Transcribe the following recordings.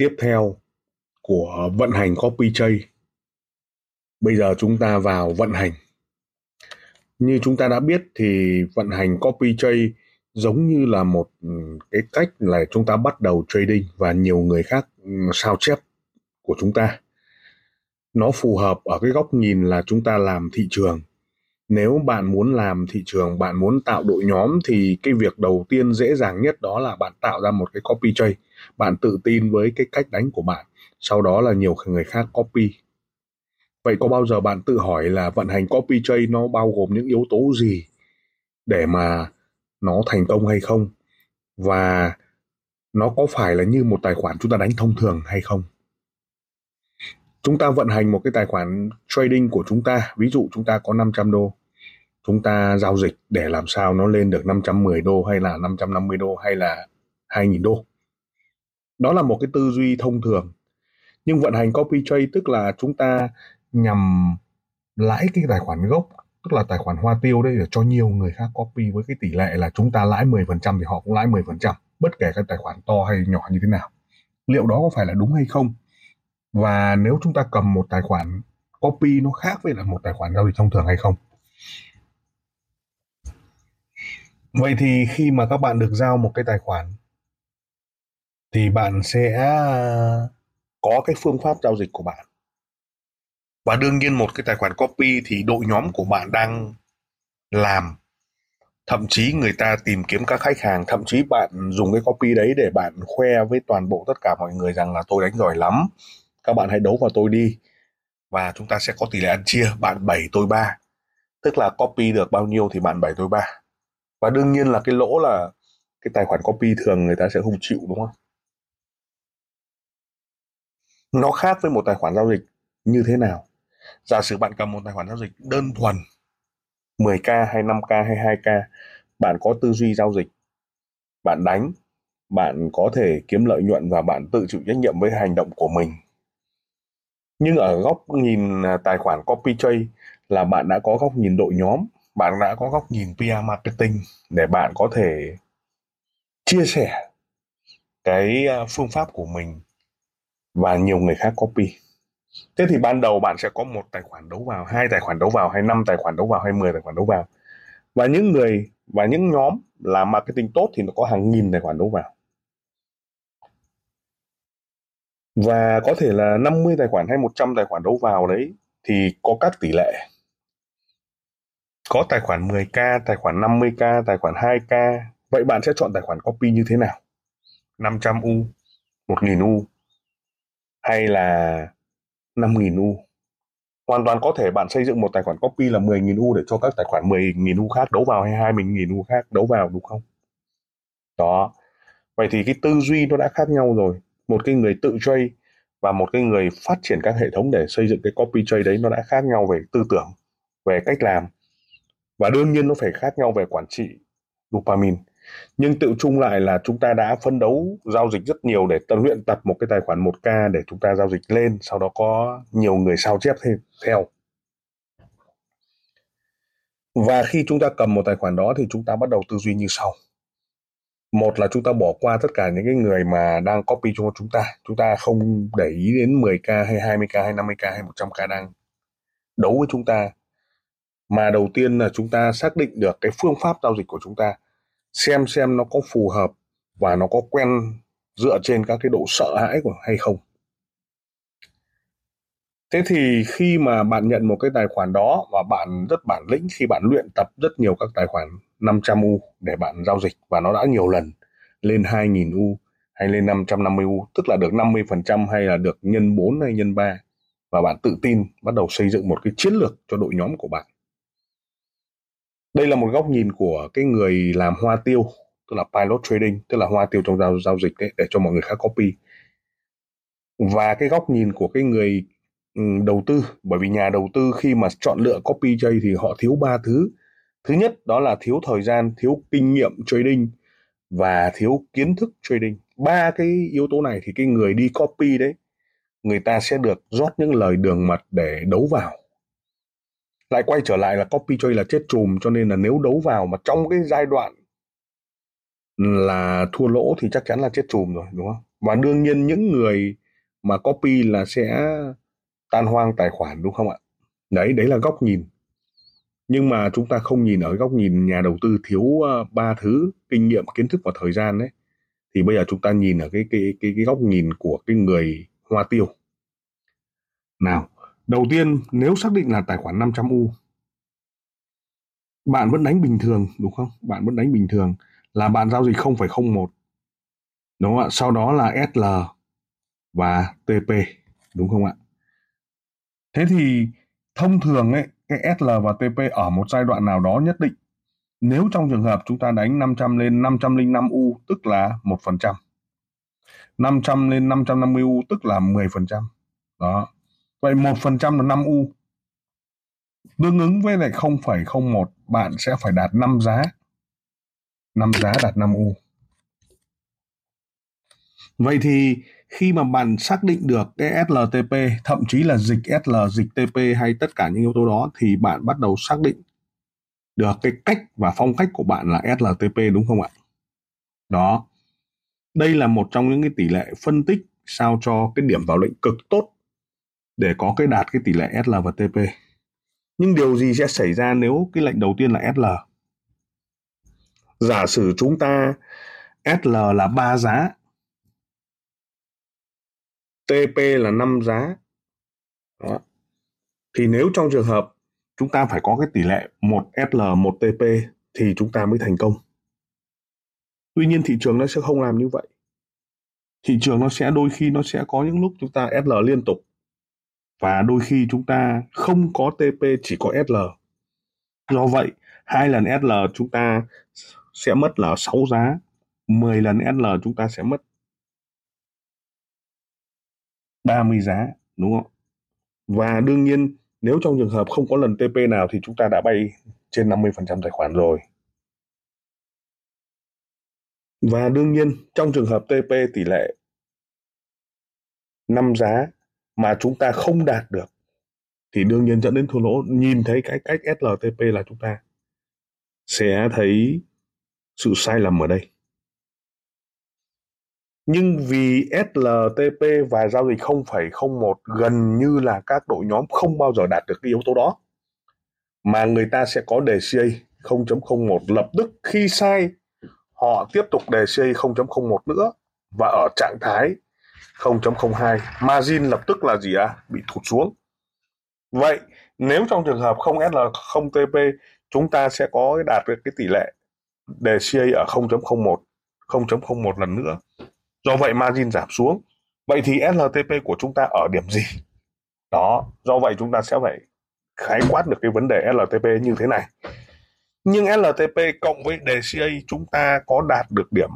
tiếp theo của vận hành copy trade. Bây giờ chúng ta vào vận hành. Như chúng ta đã biết thì vận hành copy trade giống như là một ừ, cái cách là chúng ta bắt đầu trading và nhiều người khác ừ, sao chép của chúng ta. Nó phù hợp ở cái góc nhìn là chúng ta làm thị trường. Nếu bạn muốn làm thị trường, bạn muốn tạo đội nhóm thì cái việc đầu tiên dễ dàng nhất đó là bạn tạo ra một cái copy trade. Bạn tự tin với cái cách đánh của bạn sau đó là nhiều người khác copy. Vậy có bao giờ bạn tự hỏi là vận hành copy trade nó bao gồm những yếu tố gì để mà nó thành công hay không? Và nó có phải là như một tài khoản chúng ta đánh thông thường hay không? Chúng ta vận hành một cái tài khoản trading của chúng ta, ví dụ chúng ta có 500 đô, chúng ta giao dịch để làm sao nó lên được 510 đô hay là 550 đô hay là 2.000 đô. Đó là một cái tư duy thông thường nhưng vận hành copy trade tức là chúng ta nhằm lãi cái tài khoản gốc tức là tài khoản hoa tiêu đấy để cho nhiều người khác copy với cái tỷ lệ là chúng ta lãi 10% thì họ cũng lãi 10%, bất kể cái tài khoản to hay nhỏ như thế nào. Liệu đó có phải là đúng hay không? Và nếu chúng ta cầm một tài khoản copy nó khác với là một tài khoản giao dịch thông thường hay không? Vậy thì khi mà các bạn được giao một cái tài khoản, thì bạn sẽ có cái phương pháp giao dịch của bạn. Và đương nhiên một cái tài khoản copy thì đội nhóm của bạn đang làm. Thậm chí người ta tìm kiếm các khách hàng, thậm chí bạn dùng cái copy đấy để bạn khoe với toàn bộ tất cả mọi người rằng là tôi đánh giỏi lắm, các bạn hãy đấu vào tôi đi, và chúng ta sẽ có tỷ lệ ăn chia, bạn 7 tôi 3 tức là copy được bao nhiêu thì bạn 7 tôi 3 và đương nhiên là cái lỗ là cái tài khoản copy thường người ta sẽ không chịu, đúng không? Nó khác với một tài khoản giao dịch như thế nào? Giả sử bạn cầm một tài khoản giao dịch đơn thuần 10k hay 5k hay 2k bạn có tư duy giao dịch, bạn đánh, bạn có thể kiếm lợi nhuận và bạn tự chịu trách nhiệm với hành động của mình. Nhưng ở góc nhìn à, tài khoản copy trade là bạn đã có góc nhìn đội nhóm bạn đã có góc nhìn PR marketing để bạn có thể chia sẻ cái à, phương pháp của mình và nhiều người khác copy. Thế thì ban đầu bạn sẽ có một tài khoản đấu vào, hai tài khoản đấu vào hay năm tài khoản đấu vào hay 10 tài khoản đấu vào. Và những người và những nhóm làm marketing tốt thì nó có hàng nghìn tài khoản đấu vào. Và có thể là 50 tài khoản hay 100 tài khoản đấu vào đấy thì có các tỷ lệ có tài khoản 10k, tài khoản 50k, tài khoản 2k. Vậy bạn sẽ chọn tài khoản copy như thế nào? 500 U, 1000 U, hay là 5000 U? Hoàn toàn có thể bạn xây dựng một tài khoản copy là 10.000 U để cho các tài khoản 10.000 U khác đấu vào hay 20.000 U khác đấu vào đúng không? Đó. Vậy thì cái tư duy nó đã khác nhau rồi. Một cái người tự trade và một cái người phát triển các hệ thống để xây dựng cái copy trade đấy nó đã khác nhau về tư tưởng, về cách làm. Và đương nhiên nó phải khác nhau về quản trị dopamine. Nhưng tự chung lại là chúng ta đã phân đấu giao dịch rất nhiều để tập luyện tập một cái tài khoản 1K để chúng ta giao dịch lên, sau đó có nhiều người sao chép thêm theo. Và khi chúng ta cầm một tài khoản đó thì chúng ta bắt đầu tư duy như sau. Một là chúng ta bỏ qua tất cả những cái người mà đang copy cho chúng ta. Chúng ta không để ý đến 10k hay 20k hay 50k hay 100k đang đấu với chúng ta mà đầu tiên là chúng ta xác định được cái phương pháp giao dịch của chúng ta, xem xem nó có phù hợp và nó có quen dựa trên các cái độ sợ hãi của hay không. Thế thì khi mà bạn nhận một cái tài khoản đó và bạn rất bản lĩnh khi bạn luyện tập rất nhiều các tài khoản 500 U để bạn giao dịch và nó đã nhiều lần lên 2000 U hay lên 550 U, tức là được 50% hay là được nhân 4 hay nhân 3 và bạn tự tin bắt đầu xây dựng một cái chiến lược cho đội nhóm của bạn đây là một góc nhìn của cái người làm hoa tiêu, tức là pilot trading, tức là hoa tiêu trong giao giao dịch đấy để cho mọi người khác copy. Và cái góc nhìn của cái người ừ, đầu tư, bởi vì nhà đầu tư khi mà chọn lựa copy trade thì họ thiếu ba thứ. Thứ nhất, đó là thiếu thời gian, thiếu kinh nghiệm trading và thiếu kiến thức trading. Ba cái yếu tố này thì cái người đi copy đấy, người ta sẽ được rót những lời đường mật để đấu vào lại quay trở lại là copy trade là chết chùm, cho nên là nếu đấu vào mà trong cái giai đoạn là thua lỗ thì chắc chắn là chết chùm rồi, đúng không? Và đương nhiên những người mà copy là sẽ tan hoang tài khoản, đúng không ạ? Đấy đấy là góc nhìn. Nhưng mà chúng ta không nhìn ở góc nhìn nhà đầu tư thiếu ờ, ba thứ kinh nghiệm, kiến thức và thời gian đấy thì bây giờ chúng ta nhìn ở cái cái cái cái góc nhìn của cái người hoa tiêu. Nào đầu tiên nếu xác định là tài khoản 500 u bạn vẫn đánh bình thường đúng không bạn vẫn đánh bình thường là bạn giao dịch 0,01 đúng không ạ sau đó là SL và TP đúng không ạ thế thì thông thường ấy cái SL và TP ở một giai đoạn nào đó nhất định nếu trong trường hợp chúng ta đánh 500 lên 505 U tức là 1%. 500 lên 550 U tức là 10%. Đó. Vậy 1% là 5 U. Tương ứng với lại 0,01 bạn sẽ phải đạt 5 giá. 5 giá đạt 5 U. Vậy thì khi mà bạn xác định được cái SLTP, thậm chí là dịch SL, dịch TP hay tất cả những yếu tố đó thì bạn bắt đầu xác định được cái cách và phong cách của bạn là SLTP đúng không ạ? Đó. Đây là một trong những cái tỷ lệ phân tích sao cho cái điểm vào lệnh cực tốt để có cái đạt cái tỷ lệ SL và TP. Nhưng điều gì sẽ xảy ra nếu cái lệnh đầu tiên là SL? Giả sử chúng ta SL là 3 giá TP là 5 giá. Đó. Thì nếu trong trường hợp chúng ta phải có cái tỷ lệ 1 SL 1 TP thì chúng ta mới thành công. Tuy nhiên thị trường nó sẽ không làm như vậy. Thị trường nó sẽ, đôi khi nó sẽ có những lúc chúng ta SL liên tục và đôi khi chúng ta không có TP chỉ có SL. Do vậy, hai lần SL chúng ta sẽ mất là 6 giá, 10 lần SL chúng ta sẽ mất 30 giá đúng không? Và đương nhiên nếu trong trường hợp không có lần TP nào thì chúng ta đã bay trên 50% tài khoản rồi. Và đương nhiên trong trường hợp TP tỷ lệ 5 giá mà chúng ta không đạt được thì đương nhiên dẫn đến thua lỗ. Nhìn thấy cái cách SLTP là chúng ta sẽ thấy sự sai lầm ở đây nhưng vì SLTP và giao dịch 0,01 gần như là các đội nhóm không bao giờ đạt được cái yếu tố đó mà người ta sẽ có đề CA 0.01 lập tức khi sai họ tiếp tục đề CA 0.01 nữa và ở trạng thái 0.02 margin lập tức là gì à bị thụt xuống vậy nếu trong trường hợp không SL 0 TP chúng ta sẽ có đạt được cái tỷ lệ đề CA ở 0.01 0.01 lần nữa Do vậy margin giảm xuống. Vậy thì SLTP của chúng ta ở điểm gì? Đó, do vậy chúng ta sẽ phải khái quát được cái vấn đề LTP như thế này. Nhưng LTP cộng với DCA CA chúng ta có đạt được điểm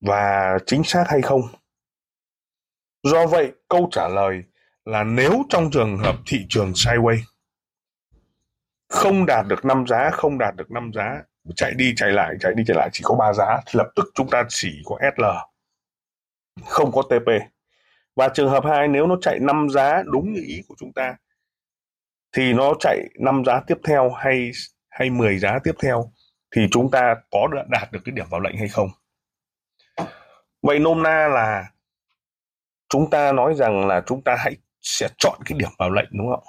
và chính xác hay không? Do vậy, câu trả lời là nếu trong trường hợp thị trường sideways không đạt được 5 giá, không đạt được 5 giá, chạy đi chạy lại, chạy đi chạy lại chỉ có 3 giá thì lập tức chúng ta chỉ có SL không có TP. Và trường hợp 2 nếu nó chạy 5 giá đúng như ý của chúng ta thì nó chạy 5 giá tiếp theo hay hay 10 giá tiếp theo thì chúng ta có đạt được cái điểm vào lệnh hay không. Vậy nôm na là chúng ta nói rằng là chúng ta hãy sẽ chọn cái điểm vào lệnh, đúng không?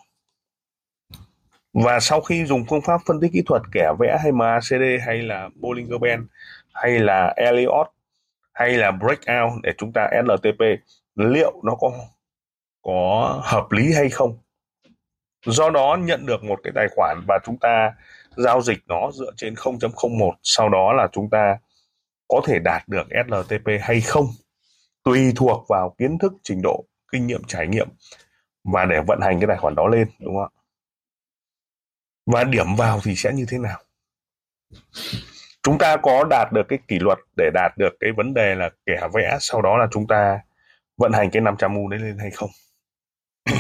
Và sau khi dùng phương pháp phân tích kỹ thuật, kẻ vẽ hay MACD hay là Bollinger Band hay là Elliott, hay là breakout để chúng ta LTP liệu nó có có hợp lý hay không do đó nhận được một cái tài khoản và chúng ta giao dịch nó dựa trên 0.01 sau đó là chúng ta có thể đạt được SLTP hay không tùy thuộc vào kiến thức trình độ kinh nghiệm trải nghiệm và để vận hành cái tài khoản đó lên đúng không ạ và điểm vào thì sẽ như thế nào chúng ta có đạt được cái kỷ luật để đạt được cái vấn đề là kẻ vẽ sau đó là chúng ta vận hành cái 500U đấy lên hay không.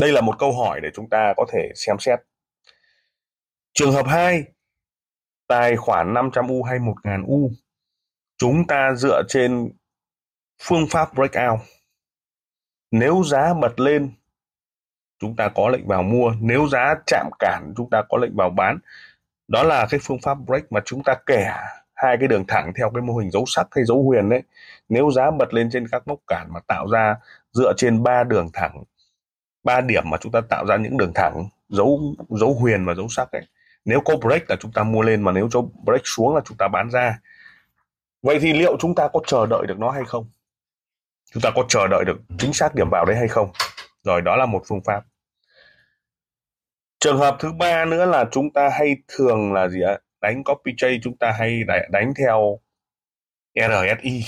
Đây là một câu hỏi để chúng ta có thể xem xét. Trường hợp 2, tài khoản 500U hay 1000U, chúng ta dựa trên phương pháp breakout. Nếu giá bật lên, chúng ta có lệnh vào mua. Nếu giá chạm cản, chúng ta có lệnh vào bán. Đó là cái phương pháp break mà chúng ta kẻ hai cái đường thẳng theo cái mô hình dấu sắc hay dấu huyền đấy. Nếu giá bật lên trên các mốc cản mà tạo ra dựa trên ba đường thẳng, ba điểm mà chúng ta tạo ra những đường thẳng, dấu dấu huyền và dấu sắc ấy. Nếu có break là chúng ta mua lên mà nếu cho break xuống là chúng ta bán ra. Vậy thì liệu chúng ta có chờ đợi được nó hay không? Chúng ta có chờ đợi được chính xác điểm vào đấy hay không? Rồi, đó là một phương pháp. Trường hợp thứ ba nữa là chúng ta hay thường là gì ạ? Đánh copy trade chúng ta hay đánh theo RSI.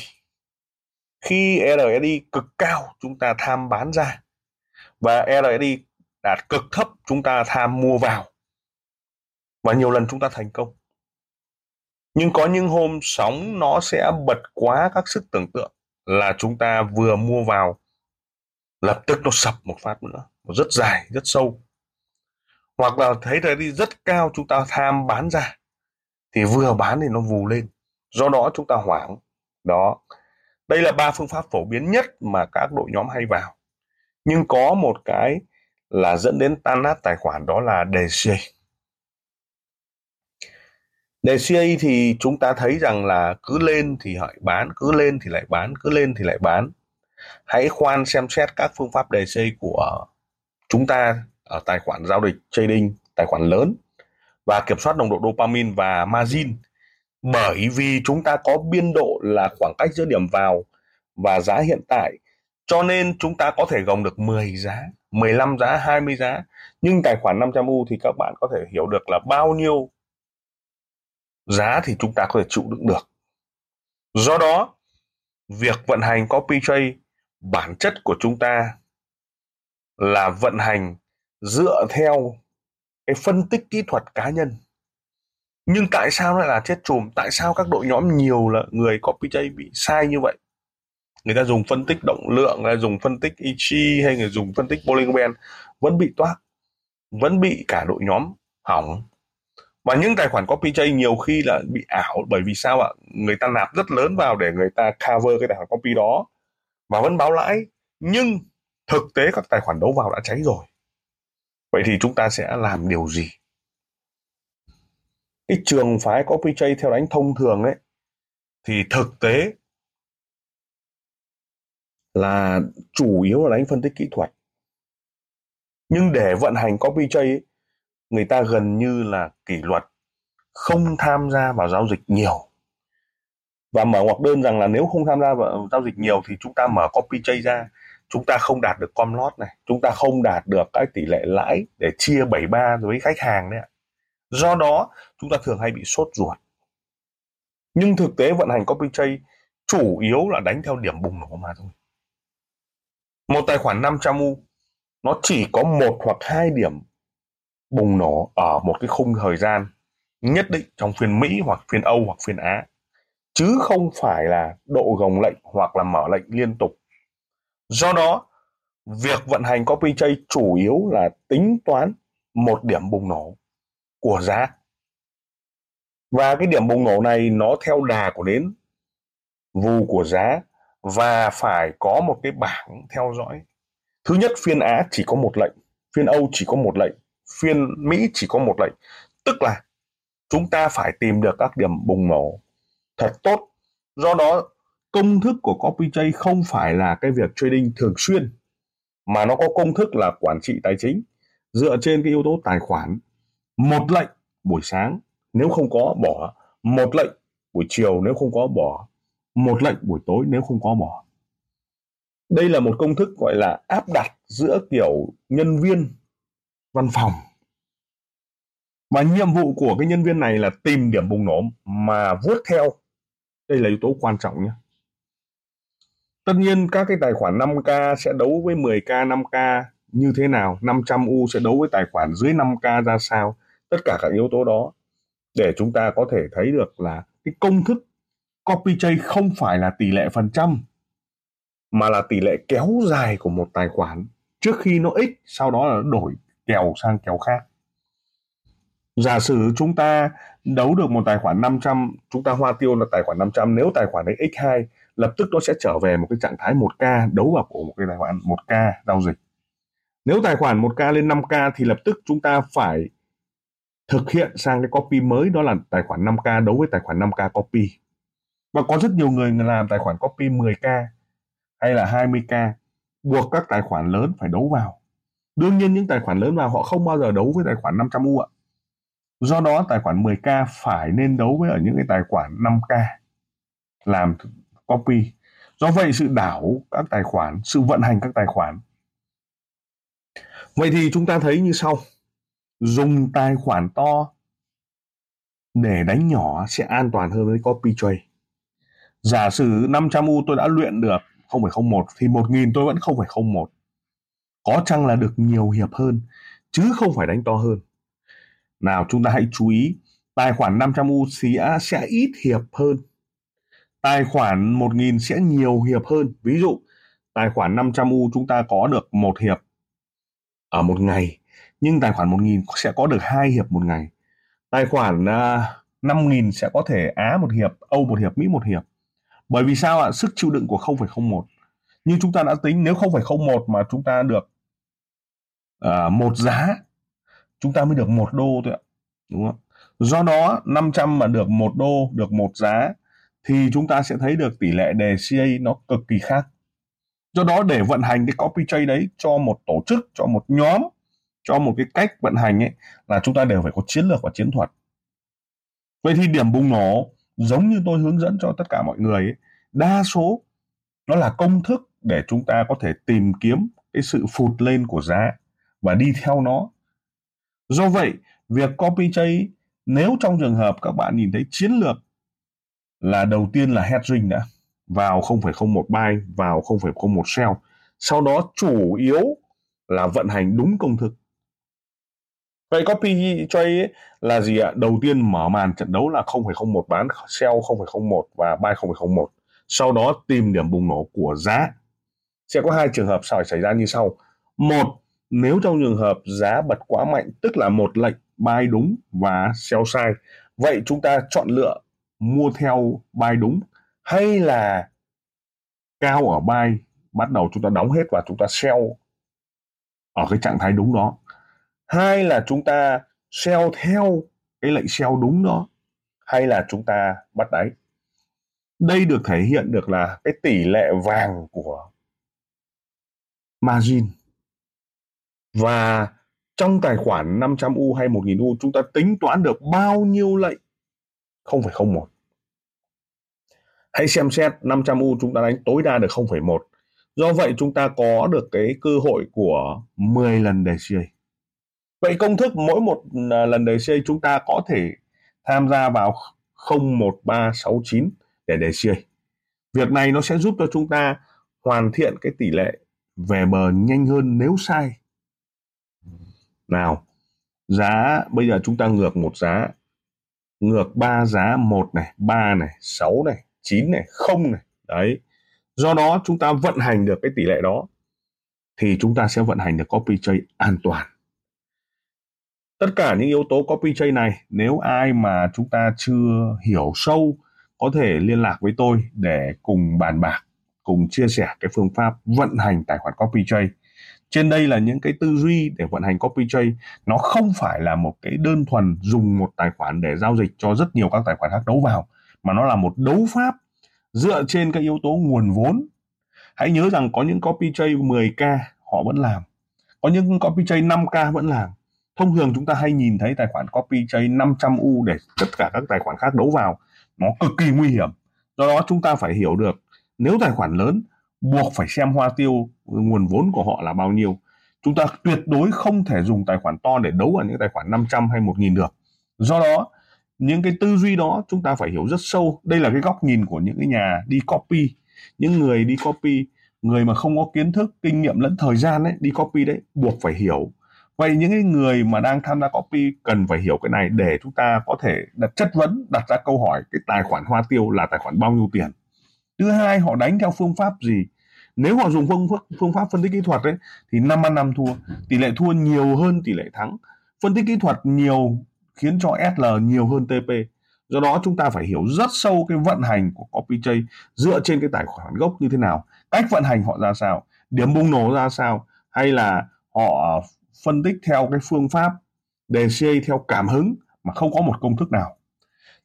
Khi RSI cực cao, chúng ta tham bán ra và RSI đạt cực thấp, chúng ta tham mua vào. Và nhiều lần chúng ta thành công. Nhưng có những hôm sóng nó sẽ bật quá các sức tưởng tượng là chúng ta vừa mua vào, lập tức nó sập một phát nữa rất dài, rất sâu. Hoặc là thấy thời đi rất cao chúng ta tham bán ra, thì vừa bán thì nó vù lên. Do đó chúng ta hoảng. Đó. Đây là ba phương pháp phổ biến nhất mà các đội nhóm hay vào. Nhưng có một cái là dẫn đến tan nát tài khoản, đó là DCA DCA thì chúng ta thấy rằng là cứ lên thì lại bán, cứ lên thì lại bán, cứ lên thì lại bán. Hãy khoan xem xét các phương pháp Đề DCA của chúng ta ở tài khoản giao dịch trading, tài khoản lớn, và kiểm soát nồng độ dopamine và margin. Bởi vì chúng ta có biên độ là khoảng cách giữa điểm vào và giá hiện tại, cho nên chúng ta có thể gồng được 10 giá 15 giá 20 giá. Nhưng tài khoản 500U thì các bạn có thể hiểu được là bao nhiêu giá thì chúng ta có thể chịu đựng được. Do đó, việc vận hành copy trade bản chất của chúng ta là vận hành dựa theo cái phân tích kỹ thuật cá nhân. Nhưng tại sao lại là chết chùm? Tại sao các đội nhóm nhiều là người copy trade bị sai như vậy? Người ta dùng phân tích động lượng, hay dùng phân tích Ichi hay người dùng phân tích Bollinger Band vẫn bị toát, vẫn bị cả đội nhóm hỏng và những tài khoản copy trade nhiều khi là bị ảo, bởi vì sao ạ? Người ta nạp rất lớn vào để người ta cover cái tài khoản copy đó. Và vẫn báo lãi, nhưng thực tế các tài khoản đấu vào đã cháy rồi. Vậy thì chúng ta sẽ làm điều gì? Cái trường phái copy trade theo đánh thông thường đấy thì thực tế là chủ yếu là đánh phân tích kỹ thuật. Nhưng để vận hành copy trade người ta gần như là kỷ luật không tham gia vào giao dịch nhiều. Và mở ngoặc đơn rằng là nếu không tham gia vào giao dịch nhiều thì chúng ta mở copy chay ra. Chúng ta không đạt được com lót này. Chúng ta không đạt được cái tỷ lệ lãi để chia 73 với khách hàng đấy ạ. Do đó, chúng ta thường hay bị sốt ruột. Nhưng thực tế vận hành copy chay chủ yếu là đánh theo điểm bùng nổ mà thôi. Một tài khoản 500 u, nó chỉ có một hoặc hai điểm bùng nổ ở một cái khung thời gian nhất định trong phiên Mỹ hoặc phiên Âu hoặc phiên Á chứ không phải là độ gồng lệnh hoặc là mở lệnh liên tục. Do đó, việc vận hành copy chain chủ yếu là tính toán một điểm bùng nổ của giá. Và cái điểm bùng nổ này nó theo đà của đến vù của giá và phải có một cái bảng theo dõi. Thứ nhất phiên Á chỉ có một lệnh, phiên Âu chỉ có một lệnh, phiên Mỹ chỉ có một lệnh. Tức là chúng ta phải tìm được các điểm bùng nổ thật tốt. Do đó, công thức của copy không phải là cái việc trading thường xuyên mà nó có công thức là quản trị tài chính dựa trên cái yếu tố tài khoản. Một lệnh buổi sáng nếu không có bỏ, một lệnh buổi chiều nếu không có bỏ, một lệnh buổi tối nếu không có bỏ. Đây là một công thức gọi là áp đặt giữa kiểu nhân viên văn phòng. Mà nhiệm vụ của cái nhân viên này là tìm điểm bùng nổ mà vuốt theo. Đây là yếu tố quan trọng nhé. Tất nhiên các cái tài khoản 5k sẽ đấu với 10k 5k như thế nào? 500 u sẽ đấu với tài khoản dưới 5k ra sao? Tất cả các yếu tố đó để chúng ta có thể thấy được là cái công thức copy chay không phải là tỷ lệ phần trăm, mà là tỷ lệ kéo dài của một tài khoản trước khi nó x, sau đó là nó đổi kèo sang kèo khác. Giả sử chúng ta đấu được một tài khoản 500 chúng ta hoa tiêu là tài khoản 500 nếu tài khoản đấy x2 lập tức nó sẽ trở về một cái trạng thái 1k đấu vào của một cái tài khoản 1k giao dịch. Nếu tài khoản 1k lên 5k thì lập tức chúng ta phải thực hiện sang cái copy mới, đó là tài khoản 5k đấu với tài khoản 5k copy. Và có rất nhiều người làm tài khoản copy 10k hay là 20k buộc các tài khoản lớn phải đấu vào đương nhiên những tài khoản lớn vào họ không bao giờ đấu với tài khoản 500 u ạ. Do đó tài khoản 10k phải nên đấu với ở những cái tài khoản 5k làm copy. Do vậy sự đảo các tài khoản sự vận hành các tài khoản. Vậy thì chúng ta thấy như sau. Dùng tài khoản to để đánh nhỏ sẽ an toàn hơn với copy trade. Giả sử 500 u tôi đã luyện được 0,01 thì 1.000 tôi vẫn 0,01 có chăng là được nhiều hiệp hơn chứ không phải đánh to hơn? Nào chúng ta hãy chú ý tài khoản 500 u sẽ, sẽ ít hiệp hơn. Tài khoản 1000 sẽ nhiều hiệp hơn. Ví dụ tài khoản 500 u chúng ta có được một hiệp ở một ngày nhưng tài khoản 1000 sẽ có được hai hiệp một ngày. Tài khoản à, uh, 5000 sẽ có thể Á một hiệp Âu một hiệp Mỹ một hiệp. Bởi vì sao ạ? Sức chịu đựng của 0,01 như chúng ta đã tính nếu 0,01 mà chúng ta được à, một giá. Chúng ta mới được một đô thôi ạ. Đúng không? Do đó 500 mà được một đô được một giá thì chúng ta sẽ thấy được tỷ lệ đề CA nó cực kỳ khác. Do đó để vận hành cái copy trade đấy cho một tổ chức cho một nhóm cho một cái cách vận hành ấy là chúng ta đều phải có chiến lược và chiến thuật. Vậy thì điểm bùng nổ giống như tôi hướng dẫn cho tất cả mọi người ấy, đa số nó là công thức để chúng ta có thể tìm kiếm cái sự phụt lên của giá và đi theo nó. Do vậy việc copy trade nếu trong trường hợp các bạn nhìn thấy chiến lược là đầu tiên là hedging đã. Vào 0,01 buy vào 0,01 sell. Sau đó chủ yếu là vận hành đúng công thức. Vậy copy trade là gì ạ? Đầu tiên mở màn trận đấu là 0,01 bán sell 0,01 và buy 0,01 sau đó tìm điểm bùng nổ của giá. Sẽ có hai trường hợp xảy ra như sau. Một nếu trong trường hợp giá bật quá mạnh, tức là một lệnh buy đúng và sell sai, vậy chúng ta chọn lựa mua theo buy đúng hay là cao ở buy, bắt đầu chúng ta đóng hết và chúng ta sell ở cái trạng thái đúng đó. Hai là chúng ta sell theo cái lệnh sell đúng đó, hay là chúng ta bắt đáy. Đây được thể hiện được là cái tỷ lệ vàng của margin và trong tài khoản 500U hay 1000U chúng ta tính toán được bao nhiêu lệnh? 0,01 hãy xem xét 500U chúng ta đánh tối đa được 0,1 do vậy chúng ta có được cái cơ hội của 10 lần đề CA vậy công thức mỗi một à, lần đề CA chúng ta có thể tham gia vào 01369 để đề CA việc này nó sẽ giúp cho chúng ta hoàn thiện cái tỷ lệ về bờ nhanh hơn nếu sai nào, giá, bây giờ chúng ta ngược một giá. Ngược ba giá, một này, ba này, sáu này, chín này, không này. Đấy. Do đó chúng ta vận hành được cái tỷ lệ đó, thì chúng ta sẽ vận hành được copy trade an toàn. Tất cả những yếu tố copy trade này, nếu ai mà chúng ta chưa hiểu sâu, có thể liên lạc với tôi để cùng bàn bạc, cùng chia sẻ cái phương pháp vận hành tài khoản copy trade trên đây là những cái tư duy để vận hành copy trade. Nó không phải là một cái đơn thuần dùng một tài khoản để giao dịch cho rất nhiều các tài khoản khác đấu vào, mà nó là một đấu pháp dựa trên các yếu tố nguồn vốn. Hãy nhớ rằng có những copy trade 10k họ vẫn làm, có những copy trade 5k vẫn làm. Thông thường chúng ta hay nhìn thấy tài khoản copy trade 500 u để tất cả các tài khoản khác đấu vào, nó cực kỳ nguy hiểm. Do đó chúng ta phải hiểu được, nếu tài khoản lớn buộc phải xem hoa tiêu nguồn vốn của họ là bao nhiêu. Chúng ta tuyệt đối không thể dùng tài khoản to để đấu ở những tài khoản 500 hay 1000 được. Do đó, những cái tư duy đó chúng ta phải hiểu rất sâu. Đây là cái góc nhìn của những cái nhà đi copy. Những người đi copy, người mà không có kiến thức, kinh nghiệm lẫn thời gian ấy, đi copy đấy, buộc phải hiểu. Vậy những cái người mà đang tham gia copy cần phải hiểu cái này để chúng ta có thể đặt chất vấn, đặt ra câu hỏi cái tài khoản hoa tiêu là tài khoản bao nhiêu tiền. Thứ hai, họ đánh theo phương pháp gì? Nếu họ dùng phương phương pháp phân tích kỹ thuật ấy, thì năm ăn năm thua. Tỷ lệ thua nhiều hơn tỷ lệ thắng. Phân tích kỹ thuật nhiều khiến cho SL nhiều hơn TP do đó chúng ta phải hiểu rất sâu cái vận hành của copyj dựa trên cái tài khoản gốc như thế nào. Cách vận hành họ ra sao? Điểm bùng nổ ra sao? Hay là họ phân tích theo cái phương pháp đề CA theo cảm hứng mà không có một công thức nào?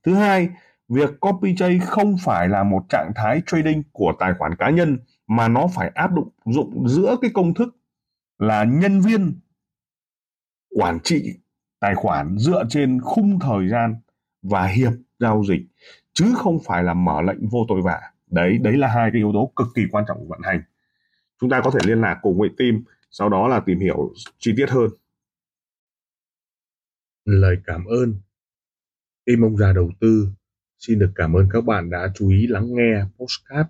Thứ hai, việc copyj không phải là một trạng thái trading của tài khoản cá nhân mà nó phải áp dụng dụng giữa cái công thức là nhân viên quản trị tài khoản dựa trên khung thời gian và hiệp giao dịch, chứ không phải là mở lệnh vô tội vạ. Đấy đấy là hai cái yếu tố cực kỳ quan trọng của vận hành. Chúng ta có thể liên lạc cùng với team, sau đó là tìm hiểu chi tiết hơn. Lời cảm ơn. Team ông già đầu tư, xin được cảm ơn các bạn đã chú ý lắng nghe postcard